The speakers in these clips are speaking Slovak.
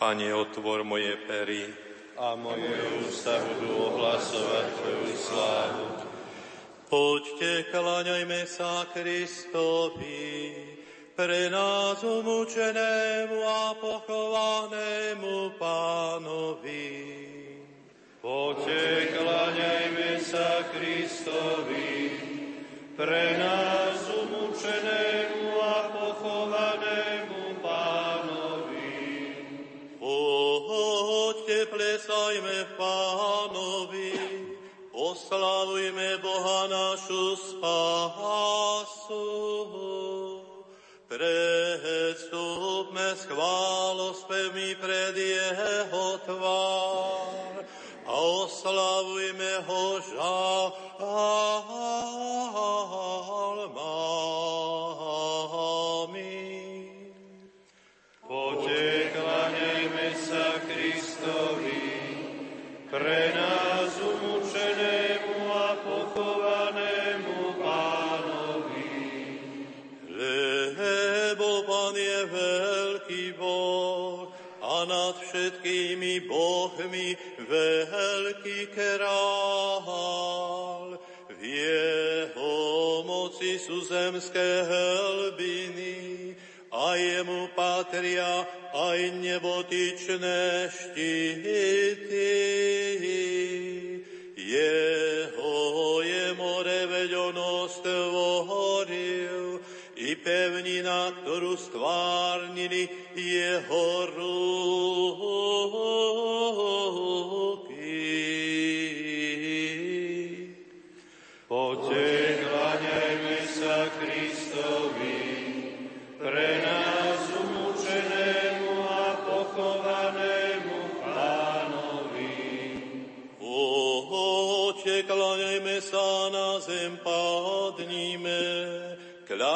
Pane, otvor moje pery a moje ústa budú ohlasovať Tvoju slávu. Poďte, kláňajme sa Kristovi, pre nás umúčenému a pochovanému pánovi. Poďte, kláňajme sa Kristovi, pre nás umúčenému a pochovanému plesajme Pánovi, oslavujme Boha našu spásu. Predstupme s chválospevmi pred Jeho tvár a oslavujme Ho žalmami. Všetkými Bohmi veľký král. V jeho moci sú zemské helbiny, a jemu patria aj nebotičné štíty. Je pevnina, ktorú stvárnili jeho ruky.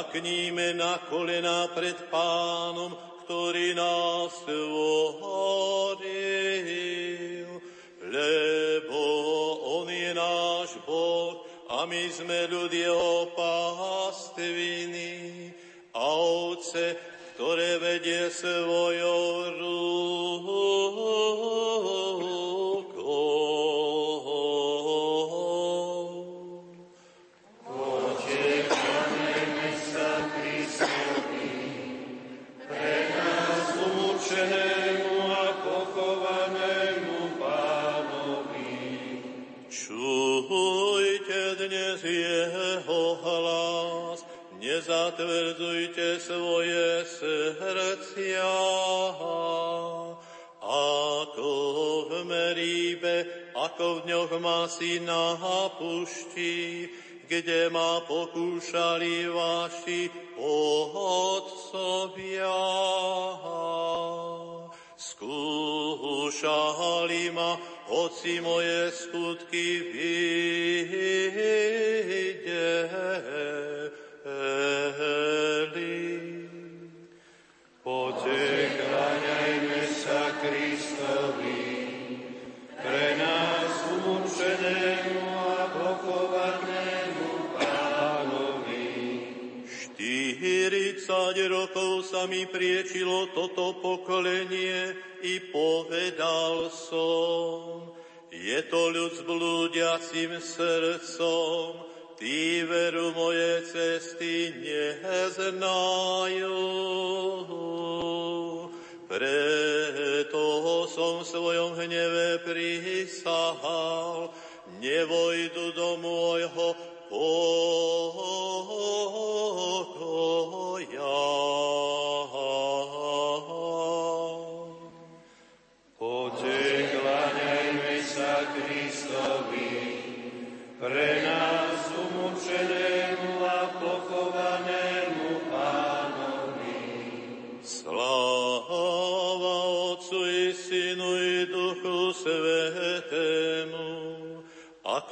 Kľakníme na kolena pred Pánom, ktorý nás stvoril, lebo On je náš Boh a my sme ľud Jeho pastviny a ovce, ktoré vedie svojou rukou. Ako v dňoch masy na pušti, kde ma pokúšali vaši otcovia. Skúšali ma, hoci moje skutky mi priečilo toto pokolenie i povedal som, je to ľud s blúdiacim srdcom, tí veru moje cesty neznajú. Preto som v svojom hneve prisahal, nevojdu do môjho pokoja.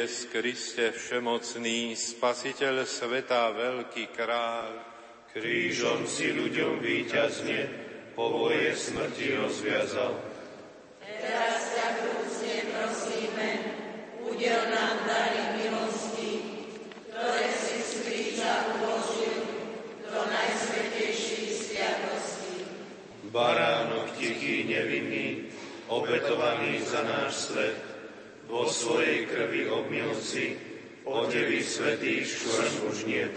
Nebies, Kriste všemocný, Spasiteľ sveta, veľký kráľ, krížom si ľuďom výťazne po boje smrti rozviazal. Teraz ťa vrúcne prosíme, udel nám dary milosti, ktoré si z kríža uložil do najsvetejších sviatosti. Baránok tichý, nevinný, obetovaný za náš svet, vo svojej krvi obmilci, odevi svetých škvrn už niet.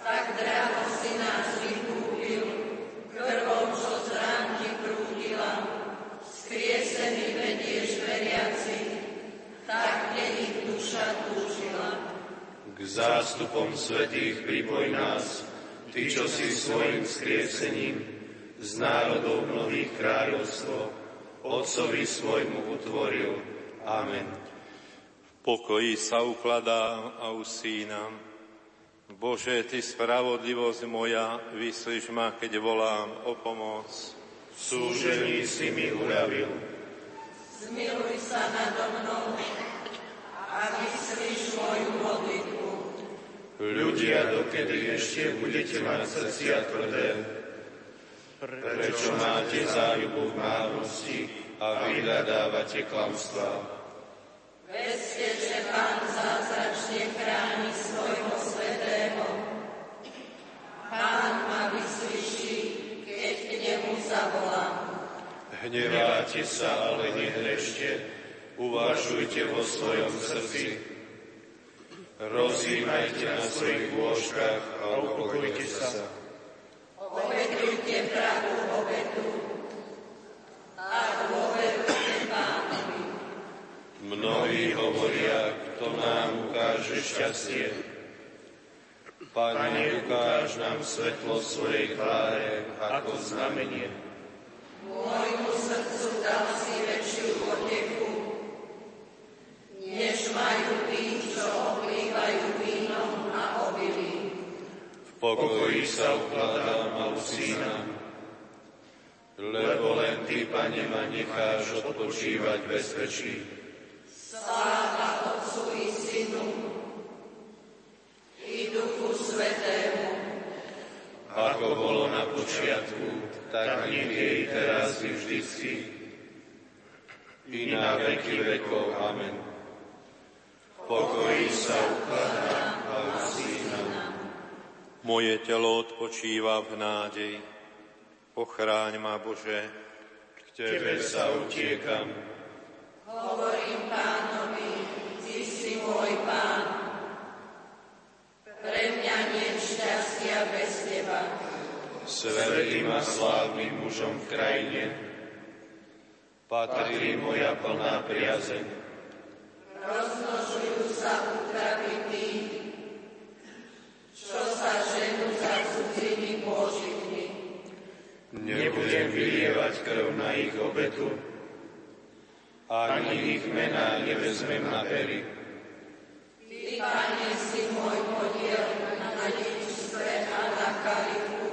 Tak draho si nás vykúpil, krvou, čo z rán ti prúdila, skriesený vedieš veriaci, tak ich duša túžila. K zástupom svetých pripoj nás, Ty, čo si svojim skriesením z národov mnohých kráľovstvo, Otcovi svojmu utvoril, Amen. V pokoji sa ukladám a usínam. Bože, Ty spravodlivosť moja, vyslíš ma, keď volám o pomoc. Súžení si mi uravil. Zmiluj sa nado mnou a vyslíš moju modlitbu. Ľudia, dokedy ešte budete mať srdcia tvrdé, prečo máte záľubu v márnosti a vyhľadávate klamstvá? Vedzte, že Pán zázračne chráni svojho svetého. Pán ma vyslyší, keď k nemu zavolám. Hneváte sa, ale nehrešte. Uvažujte vo svojom srdci. Rozímajte na svojich lôžkach a upokojte sa. Obetujte pravú obetu a dôverujte Pánovi. Mnohí kto nám ukáže šťastie. Pane, ukáž nám svetlo svojej tváre ako znamenie. Môjmu srdcu dal si väčšiu potechu, než majú tí, čo oplývajú vínom a obilím. V pokoji sa ukladám a usínam, lebo len Ty, Pane, ma necháš odpočívať bezpečí. Sláva Otcu i Synu i Duchu Svetému. Ako bolo na počiatku, tak nech je i teraz i vždycky, i na veky vekov. Amen. V pokoji sa ukladám a usínam. Moje telo odpočíva v nádeji. Ochráň ma, Bože, k Tebe sa utiekam, Hovorím pánovi, Ty si môj pán. Pre svetým a slávnym mužom v krajine, patrí moja plná priazeň. Rozmnožujú sa útravy tých, čo sa ženú za cudzými pôžitmi. Nebudem vylievať krv na ich obetu, ani ich mená nevezmem na pery. Ty, Pane, si môj podiel na dedičstve a na kalichu.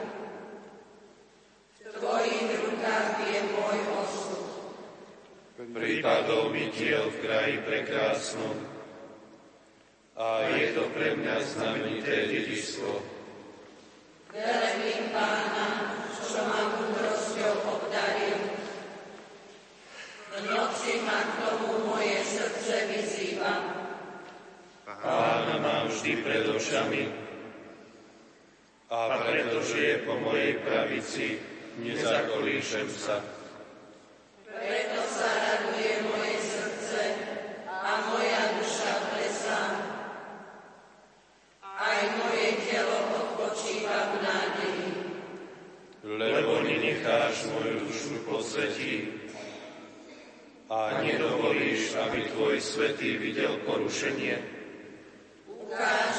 V Tvojich rukách je môj osud. Pripadol mi diel v kraji prekrásnom a je to pre mňa znamenité dedičstvo. Velebím Pána, čo ma múdrosťou obdaril. V noci ma k tomu moje srdce vyzýva. Pána mám vždy pred očami a pretože je po mojej pravici, nezakolíšem sa. Preto sa nenecháš moju dušu posvetí a nedovolíš, aby tvoj svetý videl porušenie. Ukážeš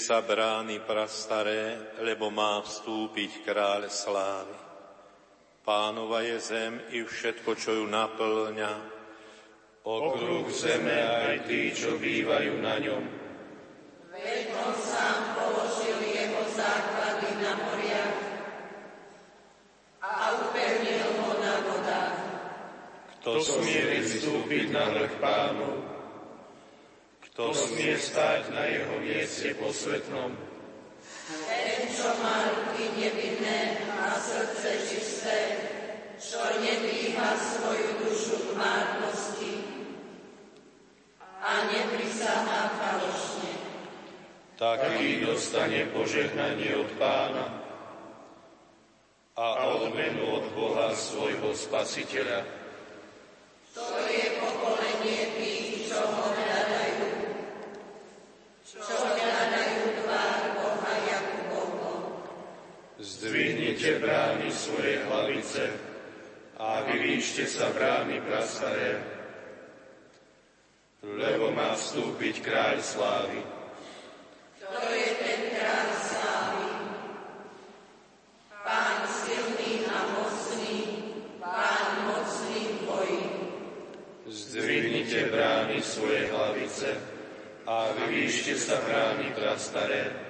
Sa brány prastaré, lebo má vstúpiť kráľ slávy. Pánova je zem i všetko, čo ju naplňa. Okruh zeme aj tí, čo bývajú na ňom. Veď on sám položil jeho základy na moriach a upevnil ho na vodách. Kto smie vystúpiť na vrch pánov? Kto smie stať na jeho mieste posvetnom? Ten, čo má ruky nevinné a srdce čisté, čo nedvíha svoju dušu k márnosti a neprisahá falošne. Taký dostane požehnanie od pána a odmenu od Boha svojho spasiteľa. To je pokolenie tých, čo ho hľadajú, čo hľadajú tvár Boha Jakubovho. Zdvihnite brány svoje hlavice a vyvíšte sa brány prastaré, lebo má vstúpiť kráľ slávy. To je ten kráľ slávy. Pán silný a mocný, pán mocný v boji. Zdvihnite brány svoje hlavice a vyvíšte sa brány prastaré,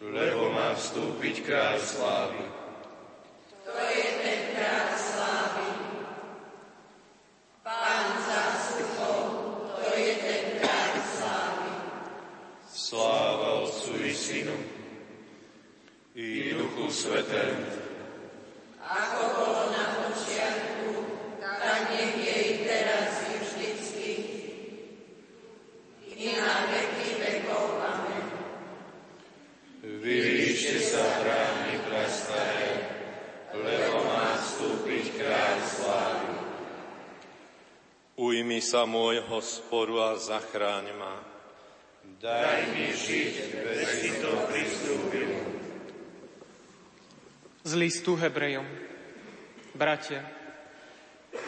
lebo má vstúpiť kráľ slávy. To je ten kráľ slávy. Pán zástupov, to je ten kráľ slávy. Sláva Otcu i Synu i Duchu Svetému, Ako bolo na počiatku, tak nech je i teraz i vždycky. I na veky vekov. Amen. vyvíšte sa brány prastaré, lebo má vstúpiť kráľ slávy. Ujmi sa môjho sporu a zachráň ma. Daj mi žiť, bez si to pristúpil. Z listu Hebrejom. Bratia,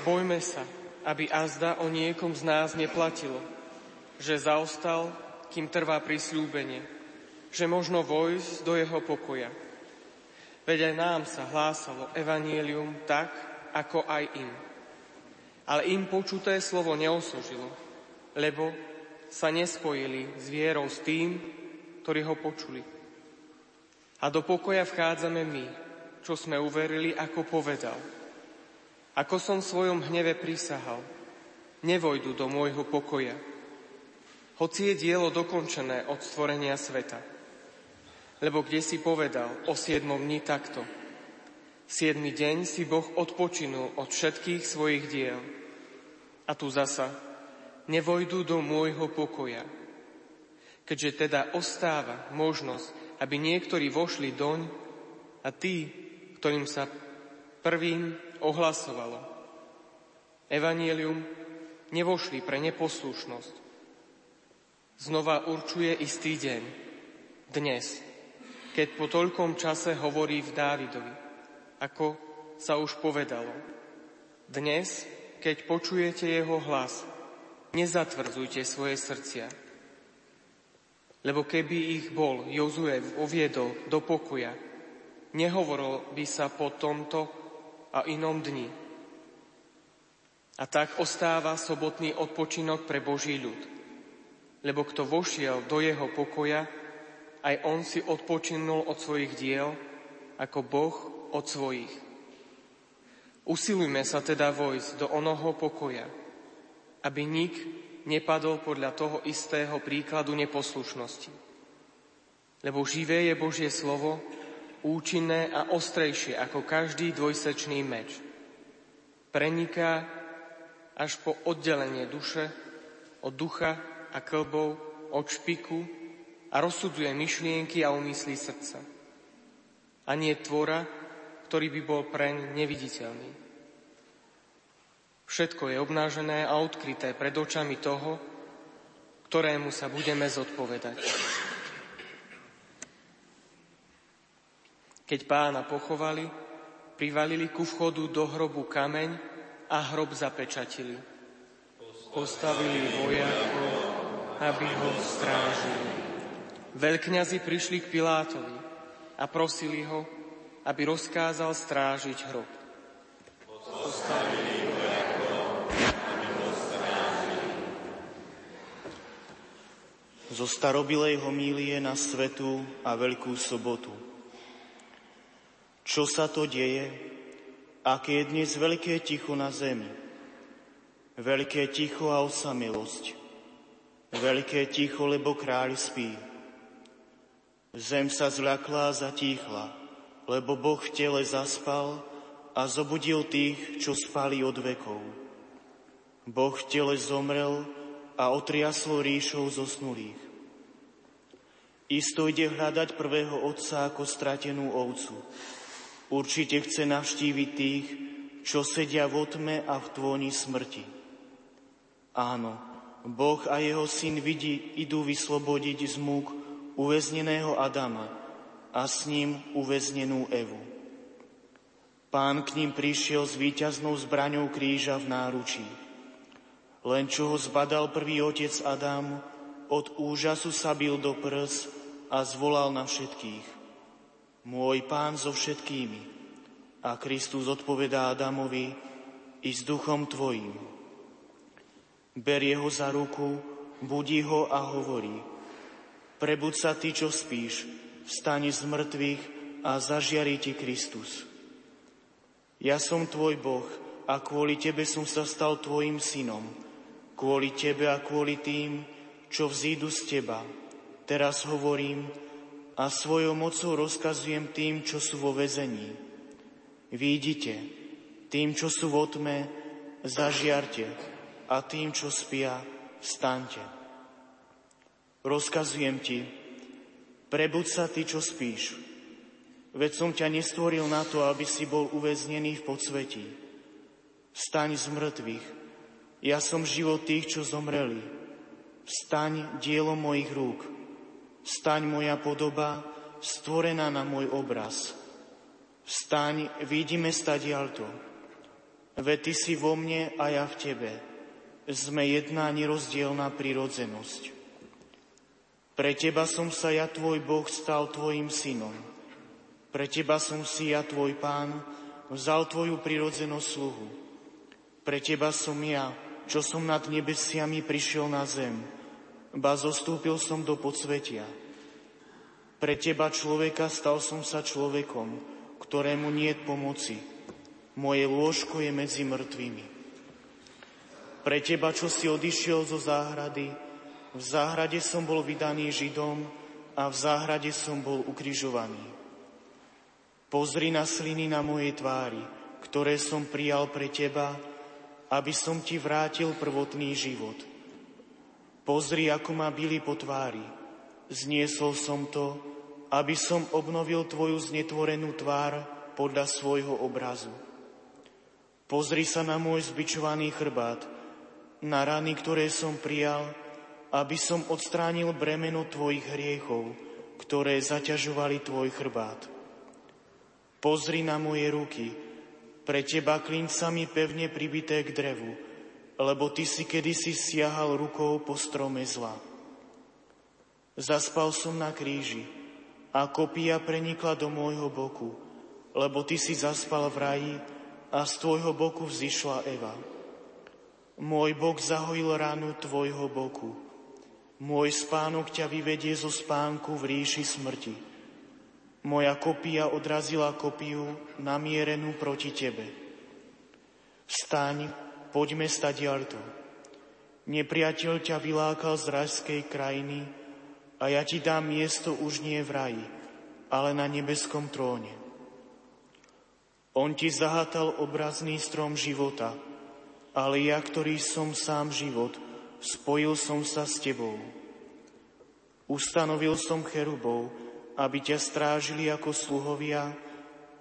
bojme sa, aby azda o niekom z nás neplatilo, že zaostal, kým trvá prisľúbenie, že možno vojsť do jeho pokoja. Veď aj nám sa hlásalo evanielium tak, ako aj im. Ale im počuté slovo neosožilo, lebo sa nespojili s vierou s tým, ktorí ho počuli. A do pokoja vchádzame my, čo sme uverili, ako povedal. Ako som v svojom hneve prisahal, nevojdu do môjho pokoja. Hoci je dielo dokončené od stvorenia sveta. Lebo kde si povedal o siedmom dni takto. Siedmy deň si Boh odpočinul od všetkých svojich diel. A tu zasa, nevojdu do môjho pokoja. Keďže teda ostáva možnosť, aby niektorí vošli doň a tí, ktorým sa prvým ohlasovalo. Evangelium nevošli pre neposlušnosť. Znova určuje istý deň, dnes, keď po toľkom čase hovorí v Dávidovi, ako sa už povedalo. Dnes, keď počujete jeho hlas, nezatvrdzujte svoje srdcia. Lebo keby ich bol Jozue uviedol do pokoja, nehovorilo by sa po tomto a inom dni. A tak ostáva sobotný odpočinok pre Boží ľud. Lebo kto vošiel do jeho pokoja, aj on si odpočinul od svojich diel, ako Boh od svojich. Usilujme sa teda vojsť do onoho pokoja, aby nik nepadol podľa toho istého príkladu neposlušnosti. Lebo živé je Božie slovo, účinné a ostrejšie ako každý dvojsečný meč. Preniká až po oddelenie duše od ducha a klbov, od špiku a rozsudzuje myšlienky a umyslí srdca. A nie tvora, ktorý by bol preň neviditeľný. Všetko je obnážené a odkryté pred očami toho, ktorému sa budeme zodpovedať. Keď pána pochovali, privalili ku vchodu do hrobu kameň a hrob zapečatili. Postavili vojakov, aby ho strážili. Veľkňazi prišli k Pilátovi a prosili ho, aby rozkázal strážiť hrob. Zo starobilej homílie na svetu a veľkú sobotu. Čo sa to deje? Aké je dnes veľké ticho na zemi? Veľké ticho a osamelosť. Veľké ticho, lebo kráľ spí. Zem sa zľakla a zatíchla, lebo Boh v tele zaspal a zobudil tých, čo spali od vekov. Boh v tele zomrel a otriaslo ríšou zosnulých. Isto ide hľadať prvého otca ako stratenú ovcu. Určite chce navštíviť tých, čo sedia v otme a v tvoni smrti. Áno, Boh a jeho syn vidí, idú vyslobodiť z múk uväzneného Adama a s ním uväznenú Evu. Pán k ním prišiel s víťaznou zbraňou kríža v náručí. Len čo ho zbadal prvý otec Adam, od úžasu sa bil do prs a zvolal na všetkých môj pán so všetkými. A Kristus odpovedá Adamovi i s duchom tvojim. Berie ho za ruku, budí ho a hovorí, prebud sa ty, čo spíš, vstani z mŕtvych a zažiari ti Kristus. Ja som tvoj Boh a kvôli tebe som sa stal tvojim synom, kvôli tebe a kvôli tým, čo vzídu z teba. Teraz hovorím, a svojou mocou rozkazujem tým, čo sú vo vezení. Vidíte, tým, čo sú v otme, zažiarte a tým, čo spia, vstaňte. Rozkazujem ti, prebud sa ty, čo spíš. Veď som ťa nestvoril na to, aby si bol uväznený v podsvetí. Vstaň z mŕtvych. Ja som život tých, čo zomreli. Vstaň dielo mojich rúk Vstaň moja podoba, stvorená na môj obraz. Vstaň, vidíme stadialto. Veď ty si vo mne a ja v tebe. Sme jedna nerozdielná prirodzenosť. Pre teba som sa ja, tvoj Boh, stal tvojim synom. Pre teba som si ja, tvoj pán, vzal tvoju prirodzenosť sluhu. Pre teba som ja, čo som nad nebesiami prišiel na zem ba zostúpil som do podsvetia. Pre teba človeka stal som sa človekom, ktorému nie je pomoci. Moje lôžko je medzi mŕtvými. Pre teba, čo si odišiel zo záhrady, v záhrade som bol vydaný Židom a v záhrade som bol ukrižovaný. Pozri na sliny na mojej tvári, ktoré som prijal pre teba, aby som ti vrátil prvotný život – Pozri, ako ma byli po tvári. Zniesol som to, aby som obnovil tvoju znetvorenú tvár podľa svojho obrazu. Pozri sa na môj zbičovaný chrbát, na rany, ktoré som prijal, aby som odstránil bremeno tvojich hriechov, ktoré zaťažovali tvoj chrbát. Pozri na moje ruky, pre teba klincami pevne pribité k drevu, lebo ty si kedysi siahal rukou po strome zla. Zaspal som na kríži a kopia prenikla do môjho boku, lebo ty si zaspal v raji a z tvojho boku vzýšla Eva. Môj bok zahojil ránu tvojho boku. Môj spánok ťa vyvedie zo spánku v ríši smrti. Moja kopia odrazila kopiu namierenú proti tebe. Vstaň, poďme stadialto. Nepriateľ ťa vylákal z rajskej krajiny a ja ti dám miesto už nie v raji, ale na nebeskom tróne. On ti zahatal obrazný strom života, ale ja, ktorý som sám život, spojil som sa s tebou. Ustanovil som cherubov, aby ťa strážili ako sluhovia,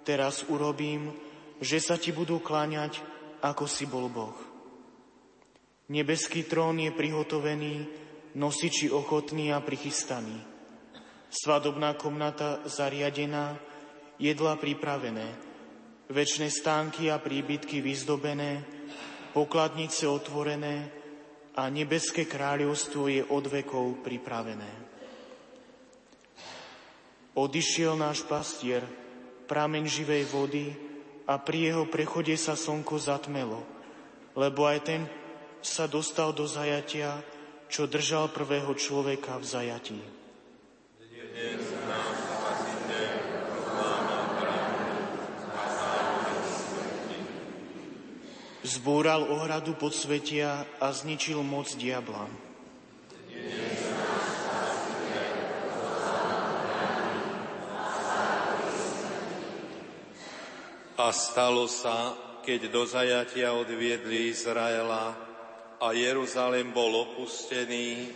teraz urobím, že sa ti budú kláňať ako si bol Boh. Nebeský trón je prihotovený, nosiči ochotný a prichystaný. Svadobná komnata zariadená, jedla pripravené, väčšie stánky a príbytky vyzdobené, pokladnice otvorené a nebeské kráľovstvo je od vekov pripravené. Odišiel náš pastier, prameň živej vody a pri jeho prechode sa slnko zatmelo, lebo aj ten sa dostal do zajatia, čo držal prvého človeka v zajatí. Zbúral ohradu podsvetia a zničil moc diabla. A stalo sa, keď do zajatia odviedli Izraela a Jeruzalém bol opustený,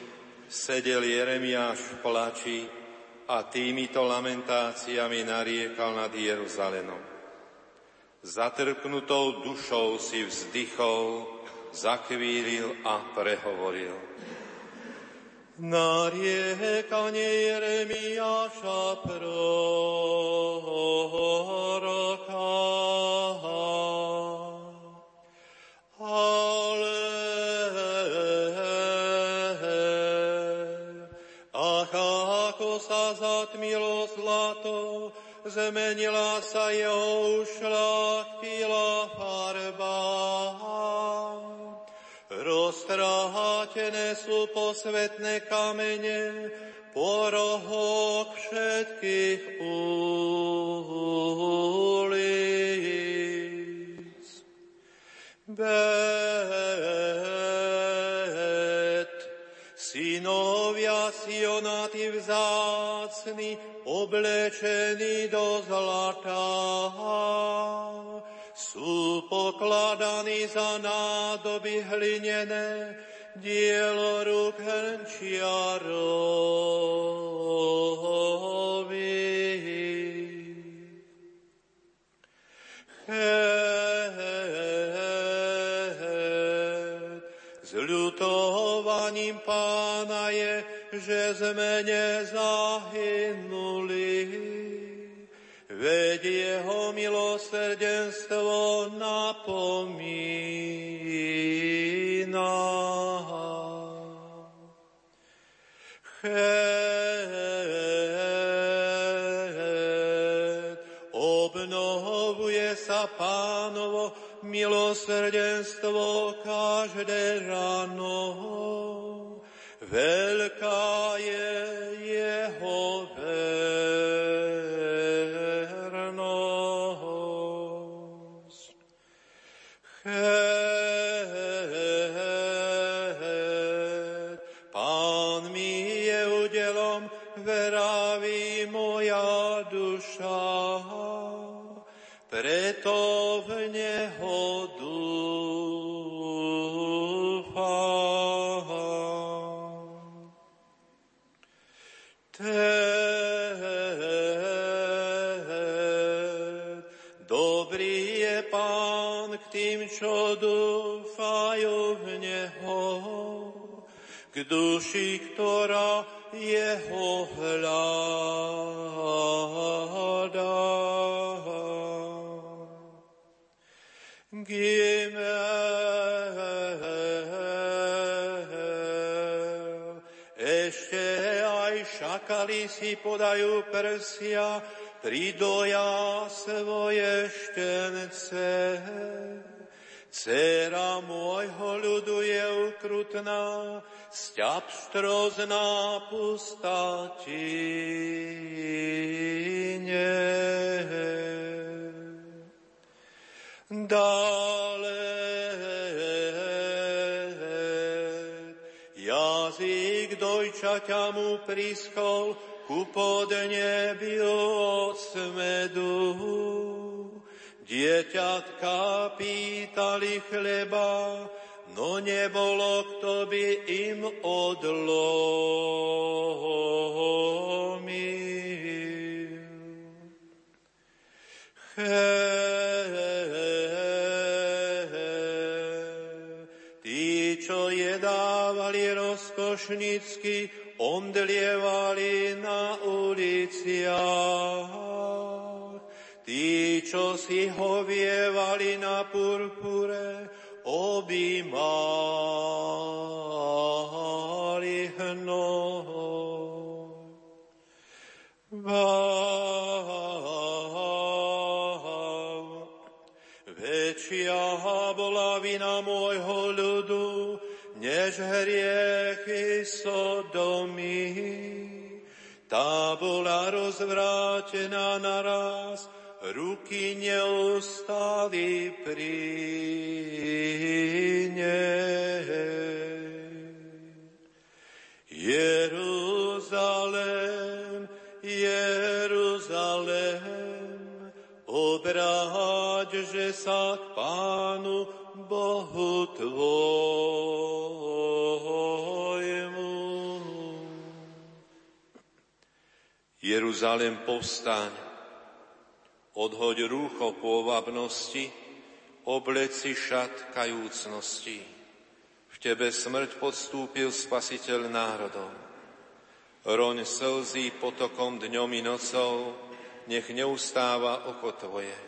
sedel Jeremiáš v plači a týmito lamentáciami nariekal nad Jeruzalémom. Zatrknutou dušou si vzdychol, zakvíril a prehovoril. Nariekanie Jeremiáša proroka. Zmenila sa jeho ušlachtila farba. Roztrátené sú posvetné kamene, po rohoch všetkých ulic. Bet, synovia Sionati vzácni, oblečení do zlata, sú pokladaní za nádoby hlinené, dielo rúk hrnčiarovi. S ľutovaním pána je, že sme nezahynuli. Veď jeho si podajú prsia, pridoja svoje štence. Cera môjho ľudu je ukrutná, sťab štrozná pustatine. Dále jazyk dojčaťa mu priskol ku podnebiu od smedu. Dieťatka pýtali chleba, no nebolo, kto by im odlomil. Tí, čo jedávali rozkošnicky, omdlievali na uliciach. Tí, čo si hovievali na purpure, objímali hnoj. vám. Väčšia bola vina môjho ľudu, než hriechy rozvrátená naraz, ruky neustali pri nej. Jeruzalém, Jeruzalém, obráť, že sa k Pánu Bohu Tvojmu. Jeruzalém, povstaň, odhoď rúcho pôvabnosti, obleci šat kajúcnosti tebe smrť podstúpil spasiteľ národov. Roň slzí potokom dňom i nocou, nech neustáva oko tvoje.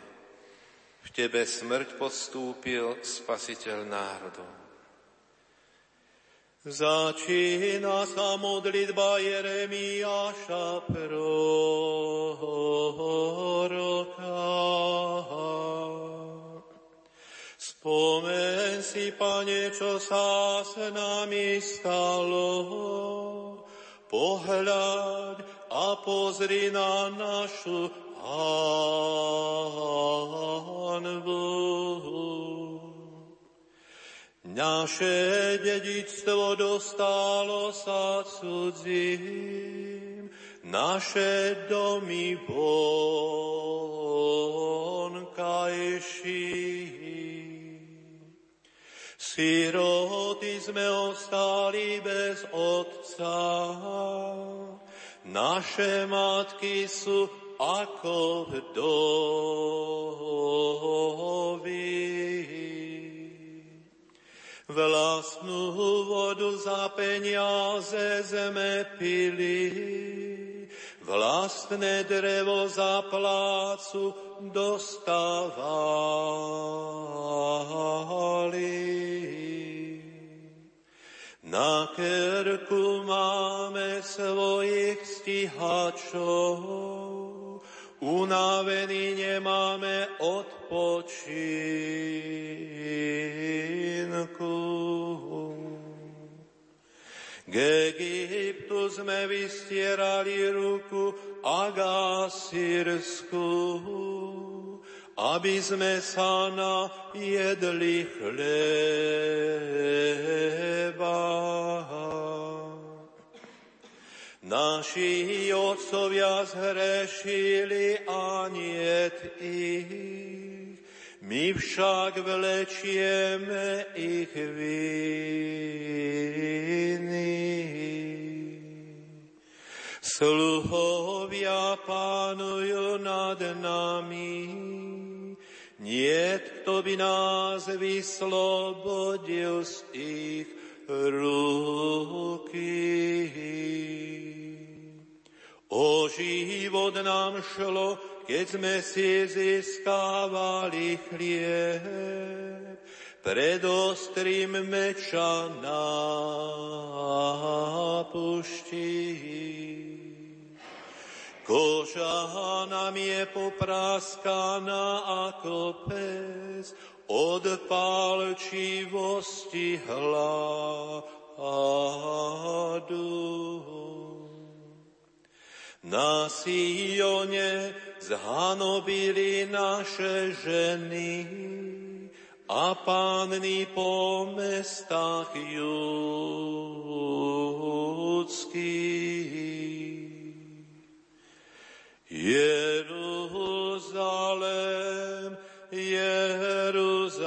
V tebe smrť podstúpil spasiteľ národov. Začína sa modlitba Jeremiáša proroka. Spomen si, Pane, čo sa s nami stalo. Pohľaď a pozri na našu hanbu. Naše dedičstvo dostalo sa cudzím, naše domy vonkajším. Siroty sme ostali bez otca, naše matky sú ako vdovy. Vlastnú vodu za peniaze sme pili, vlastné drevo za plácu dostávali. Na kerku máme svojich stíhačov, unavení nemáme odpočinku. K Egyptu sme vystierali ruku a Gasirsku, aby sme sa najedli chleba. Naši otcovia zhrešili a niet ich, my však vlečieme ich viny. Sluhovia pánujú nad nami, niet kto by nás vyslobodil z ich ruky. O život nám šlo, keď sme si získávali chlieb, pred meča na pušti. Koža nám je popraskaná ako pes od palčivosti hladu. Na Sione zhanobili naše ženy a pánny po mestách judských. Jeruzalém, Jeruzalém,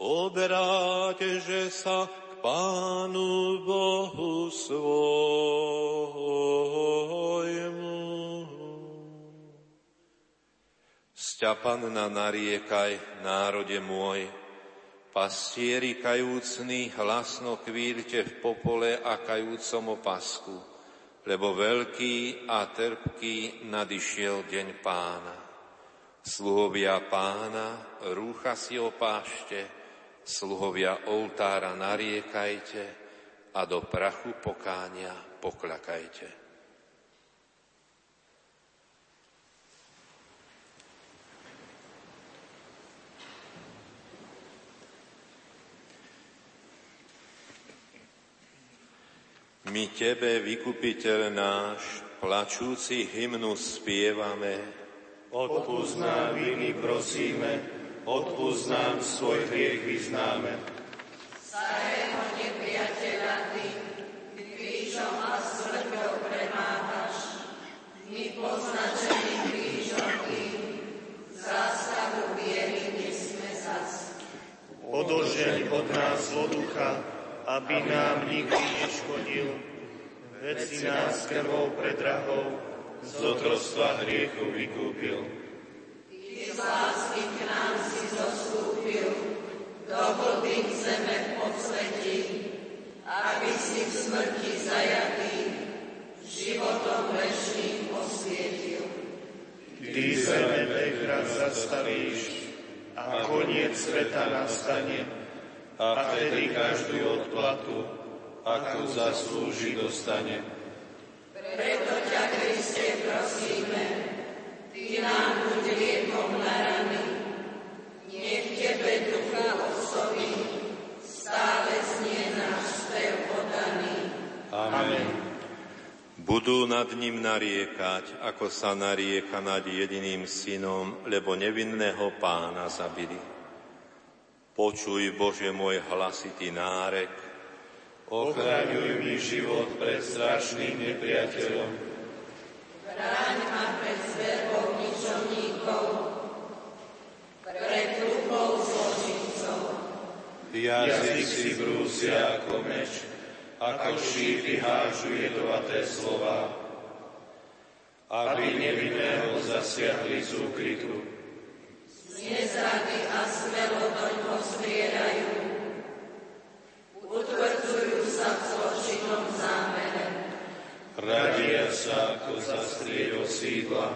obráť, že sa k Pánu Bohu svojmu. Sťapanna nariekaj, národe môj, pastieri kajúcný, hlasno kvílte v popole a kajúcom opasku lebo veľký a trpký nadišiel deň pána. Sluhovia pána, rúcha si opášte, sluhovia oltára nariekajte a do prachu pokánia pokľakajte. My Tebe, vykupiteľ náš, plačúci hymnu spievame. Odpúsť nám viny, prosíme, odpúsť nám svoj hriech vyznáme. Starého nepriateľa Ty, krížom a smrťou premáhaš. My poznačení krížom Ty, zástavu viery nesme zas. Odožeň od nás zloducha, aby nám nikdy neškodil. Veď si nás krvou predrahou z otrostva hriechu vykúpil. Ty z lásky k nám si zostúpil, do hlbín zeme podsvetí, aby si v smrti zajatý životom večným osvietil. Ty zeme tenkrát zastavíš a koniec sveta nastane a vtedy každú odplatu, akú zaslúži, dostane. Preto ťa, Kriste, prosíme, Ty nám buď liekom na rany, nech Tebe ducha osoby, stále znie náš spev podaný. Amen. Budú nad ním nariekať, ako sa narieka nad jediným synom, lebo nevinného pána zabili. Počuj, Bože môj hlasitý nárek, Ochraňuj mi život pred strašným nepriateľom. Bráň ma pred zverbou ničomníkov, pred hlupou zločincov. Jazyk si brúsia ako meč, ako šípy hážu jedovaté slova, aby nevinného zasiahli z úkrytu. Z nezrady a smelo zvierajú, utvrdzujú sa v zločinnom zámere. Radia sa ako zastrieť sídla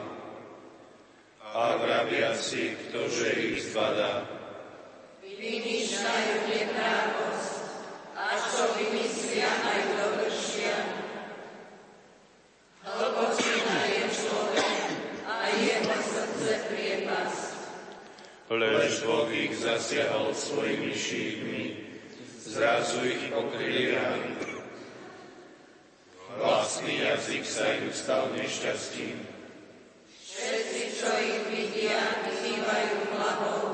a vravia si, ktože ich zbadá. Vymýšľajú neprávosť, a čo vymyslia aj dovršia. Hlbočina je človek a jeho srdce priepasť. Lež Boh ich zasiahol svojimi šípmi, zrazu ich rany. Vlastný jazyk sa im stal nešťastím. Všetci, čo ich vidia, chýbajú hlavou.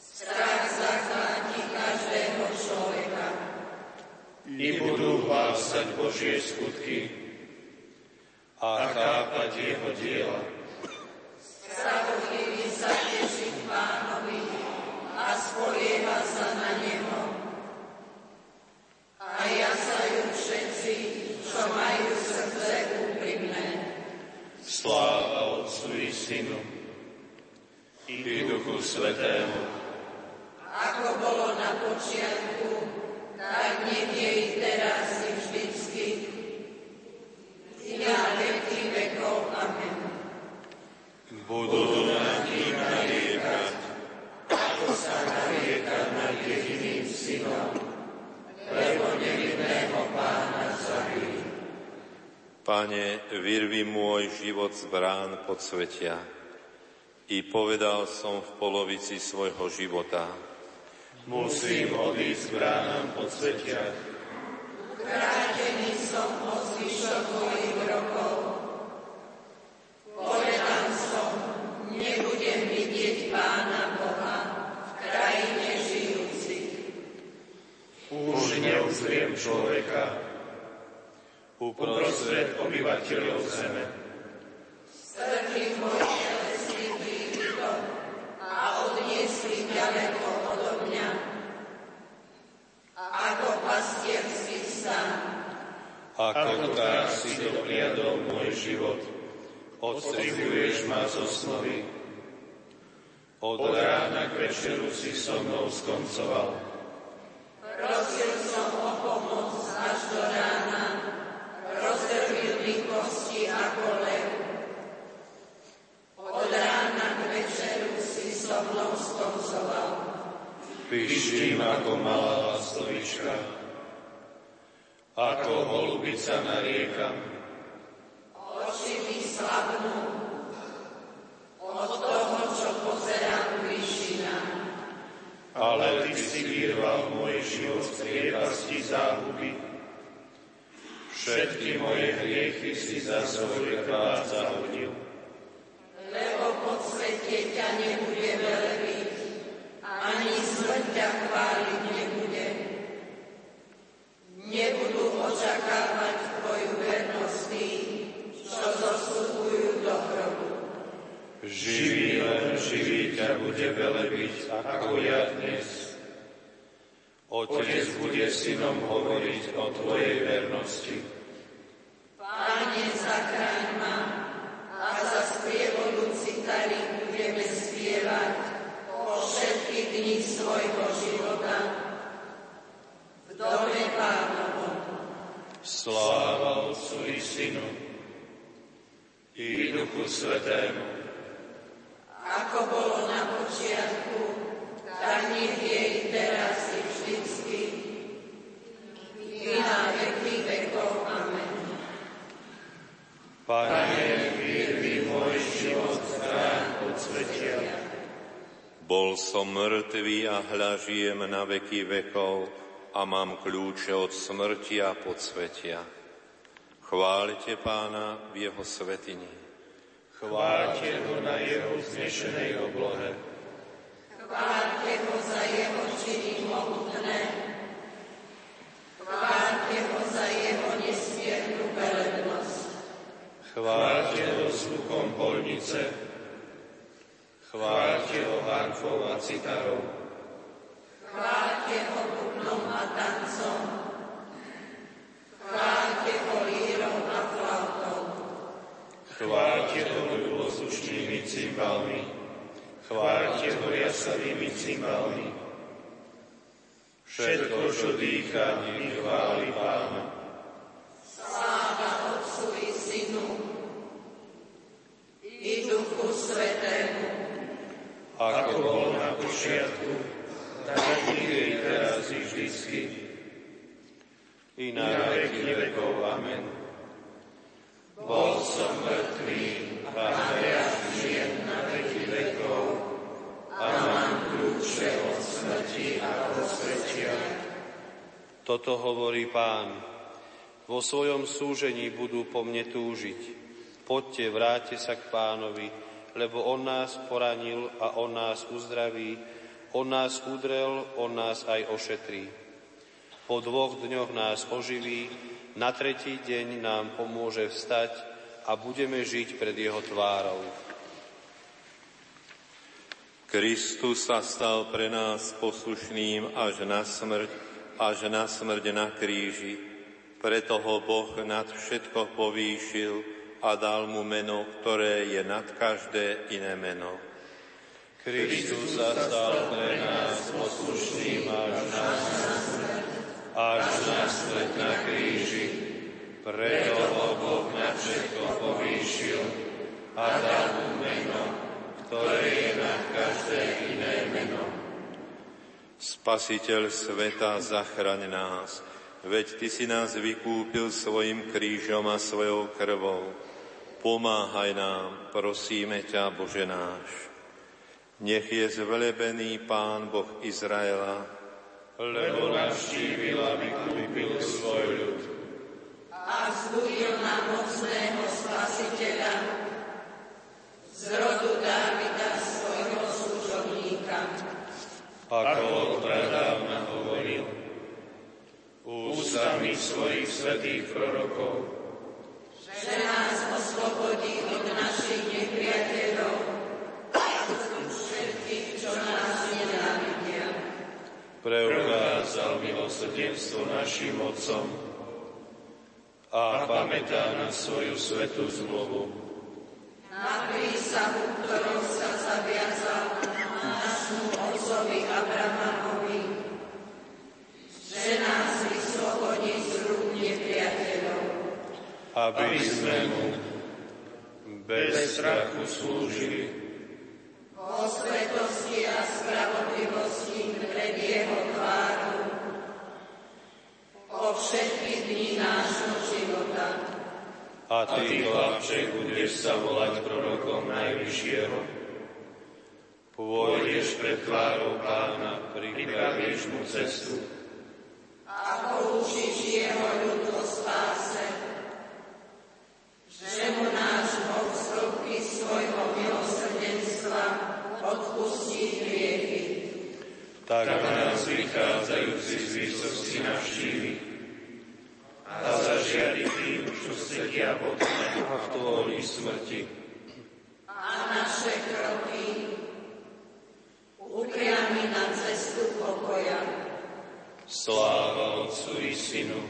Strach zachváti každého človeka. I budú hlásať Božie skutky a chápať jeho diela. Spravodlivý sa teší pánovi a spolieha sa na neho. A jasajú všetci, čo majú srdce úprimné. Sláva Otcu i Synu i Duchu Svetému, Ako bolo na počiatku, tak nech je i teraz i vždycky. I na veky vekov. Amen. budú nad ním nariekať, ako sa narieka nad jediným Synom, lebo nevinného Pána zabili. Pane, vyrvi môj život z brán podsvetia. I povedal som v polovici svojho života, Musím odísť k bránam podsvetia, Krátený som od zvyšok mojich rokov. Povedal som, nebudem vidieť Pána Boha v krajine žijúcich. už neuzriem človeka uprostred obyvateľov zeme. Strhli môj telesný príbytok a odniesli ďaleko odo mňa. Ako pastierský stan, Ako tá si dohliadol môj život, odstrihuješ ma zo snovy. Od rána k večeru si so mnou skoncoval. prosil som o pomoc až do rána. Rozdrvil mi kosti ako lev. Od rána k večeru si so mnou skoncoval. Pištím ako malá lastovička, ako holubica nariekam. Oči mi slabnú od toho, čo pozerám vyšina. Ale ty si vyrval môj život z priepasti záhuby. Všetky moje hriechy si za svoj krvát zahodil. Lebo po svete ťa nebude velebiť, ani smrť ťa chváliť nebude. Nebudú očakávať tvoju vernosť tí, čo zostupujú do hrobu. Živý len živý ťa bude velebiť, ako ja dnes. Otec bude synom hovoriť o Tvojej vernosti. Páne, zachráň ma a za sprievodu citary budeme spievať po všetky dni svojho života v dome pánovom. Sláva Otcu i Synu i Duchu Svetému, Ako bolo na počiatku, tak nech je i teraz i vždycky, i na veky vekov. Amen. Pane, vyrvi môj život chráň od svetia. Bol som mŕtvý a hľa žijem na veky vekov a mám kľúče od smrti a podsvetia. Chváľte pána v jeho svetini. Chváľte ho na jeho vznešenej oblohe. Chváľte ho za jeho činy mohutné, chváľte ho za jeho nesmiernu velebnosť. Chváľte ho sluchom polnice. Chváľte ho harfou a citarou. Chváľte ho bubnom a tancom, chváľte ho lírom a flautou. Chváľte ho ľuboslušnými cymbalmi. Chváľte ho jasavými cymbalmi. Všetko, čo dýcha, nech chváli Pána. Sláva Otcu i Synu i Duchu Svetému, Ako bol na počiatku, tak je teraz i vždycky. I na veky vekov. Amen. Bol som mŕtvý, a ja žijem na veky vekov a mám kľúče od smrti a od svetia. Toto hovorí pán. Vo svojom súžení budú po mne túžiť. Poďte, vráťte sa k pánovi, lebo on nás poranil a on nás uzdraví, on nás udrel, on nás aj ošetrí. Po dvoch dňoch nás oživí, na tretí deň nám pomôže vstať a budeme žiť pred jeho tvárou. Kristus sa stal pre nás poslušným až na smrť, až na smrť na kríži. Preto ho Boh nad všetko povýšil a dal mu meno, ktoré je nad každé iné meno. Kristus sa stal pre nás poslušným až na až na smrť na kríži. Preto ho Boh na všetko povýšil a dal mu meno, ktoré je na každé iné meno. Spasiteľ sveta, zachraň nás, veď Ty si nás vykúpil svojim krížom a svojou krvou. Pomáhaj nám, prosíme ťa, Bože náš. Nech je zvelebený Pán Boh Izraela, Lebo navštívil a vykúpil svoj ľud. a vzbudil nám mocného spasiteľa z rodu Dávida svojho služobníka. Ako od pradávna hovoril, ústami svojich svetých prorokov, že nás oslobodí od našich nepriateľov a od všetkých, čo nás nenávidia. preukázal milosrdenstvo našim otcom a pamätá na svoju svetú zmluvu. Na prísahu, ktorou sa zaviazal našmu otcovi Abrahamovi, že nás vyslobodí z rúk nepriateľov. aby sme mu bez strachu slúžili. A ty, chlapče, budeš sa volať prorokom Najvyššieho. Pôjdeš pred tvárou pána, pripravíš mu cestu. A poučíš jeho ľud o spáse, že mu náš Boh stopí svojho milosrdenstva odpustí hriechy. Tak nás vychádzajúci z výsosti navštívi sedia pod a v tvojej smrti. A naše kroky upriami na cestu pokoja. Sláva Otcu i Synu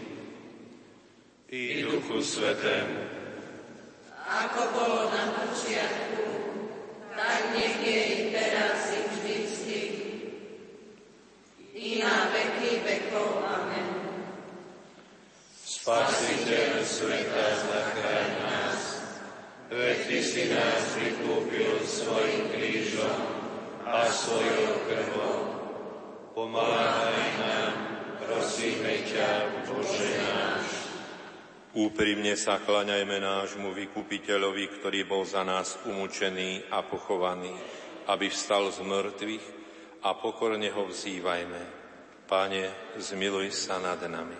i Duchu Svetému. Ako bolo na počiatku, tak nech je i teraz i vždycky. I na veky vekov. Amen. Spasiteľ sveta, zachráň nás, veď Ty si nás vykúpil svojim krížom a svojou krvou. Pomáhaj nám, prosíme ťa, Bože náš. Úprimne sa klaňajme nášmu vykupiteľovi, ktorý bol za nás umúčený a pochovaný, aby vstal z mŕtvych a pokorne ho vzývajme. Pane, zmiluj sa nad nami.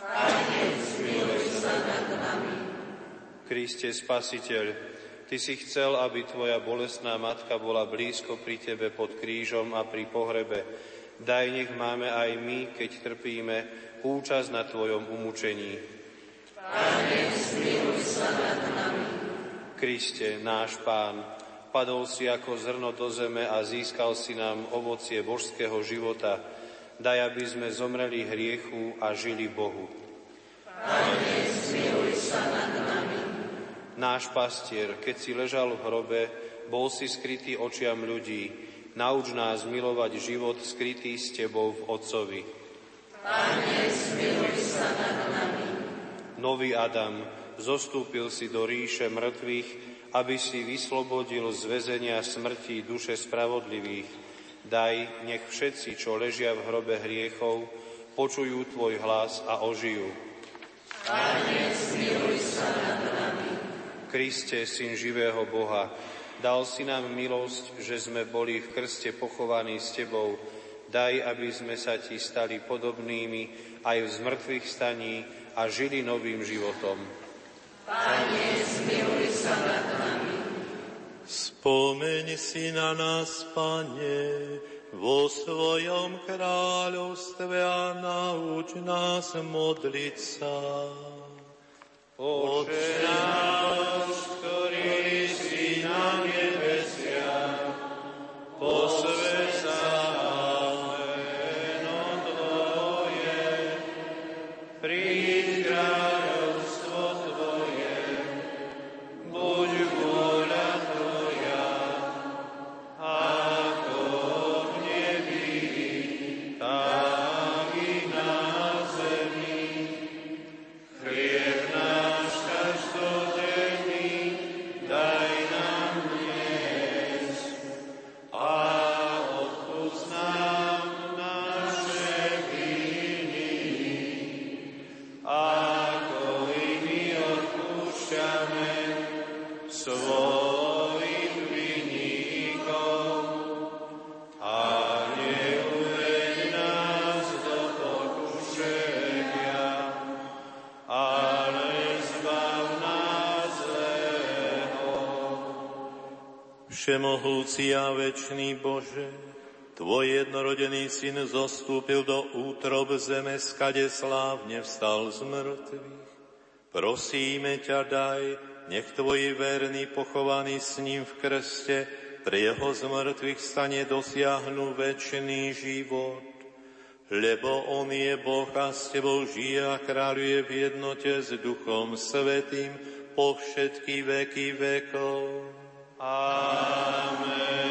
Pane, zmiluj sa nad nami. Kriste Spasiteľ, Ty si chcel, aby Tvoja bolestná matka bola blízko pri Tebe pod krížom a pri pohrebe. Daj, nech máme aj my, keď trpíme, účasť na Tvojom umúčení. Pane, zmiluj. Kriste, náš Pán, padol si ako zrno do zeme a získal si nám ovocie božského života. Daj, aby sme zomreli hriechu a žili Bohu. Pane, zmiluj sa nad nami. Náš pastier, keď si ležal v hrobe, bol si skrytý očiam ľudí. Nauč nás milovať život skrytý s Tebou v Otcovi. Pane, zmiluj sa nad nami. Nový Adam, zostúpil si do ríše mŕtvych, aby si vyslobodil z väzenia smrti duše spravodlivých. Daj, nech všetci, čo ležia v hrobe hriechov, počujú Tvoj hlas a ožijú. Pane, zmiluj sa nad nami. Kriste, Syn živého Boha, dal si nám milosť, že sme boli v krste pochovaní s Tebou. Daj, aby sme sa Ti stali podobnými aj v zmrtvých staní a žili novým životom. Pane, zmiluj sa nad nami. Spomeň si na nás, Pane, vo svojom kráľovstve a nauč nás modliť sa. Oče náš, ktorý si na Všemohúci a večný Bože, Tvoj jednorodený syn zostúpil do útrob zeme, skade slávne vstal z mŕtvych. Prosíme ťa, daj, nech Tvoji verní pochovaní s ním v krste pri jeho zmrtvých stane dosiahnu večný život. Lebo On je Boh a s Tebou žije a kráľuje v jednote s Duchom Svetým po všetky veky vekov.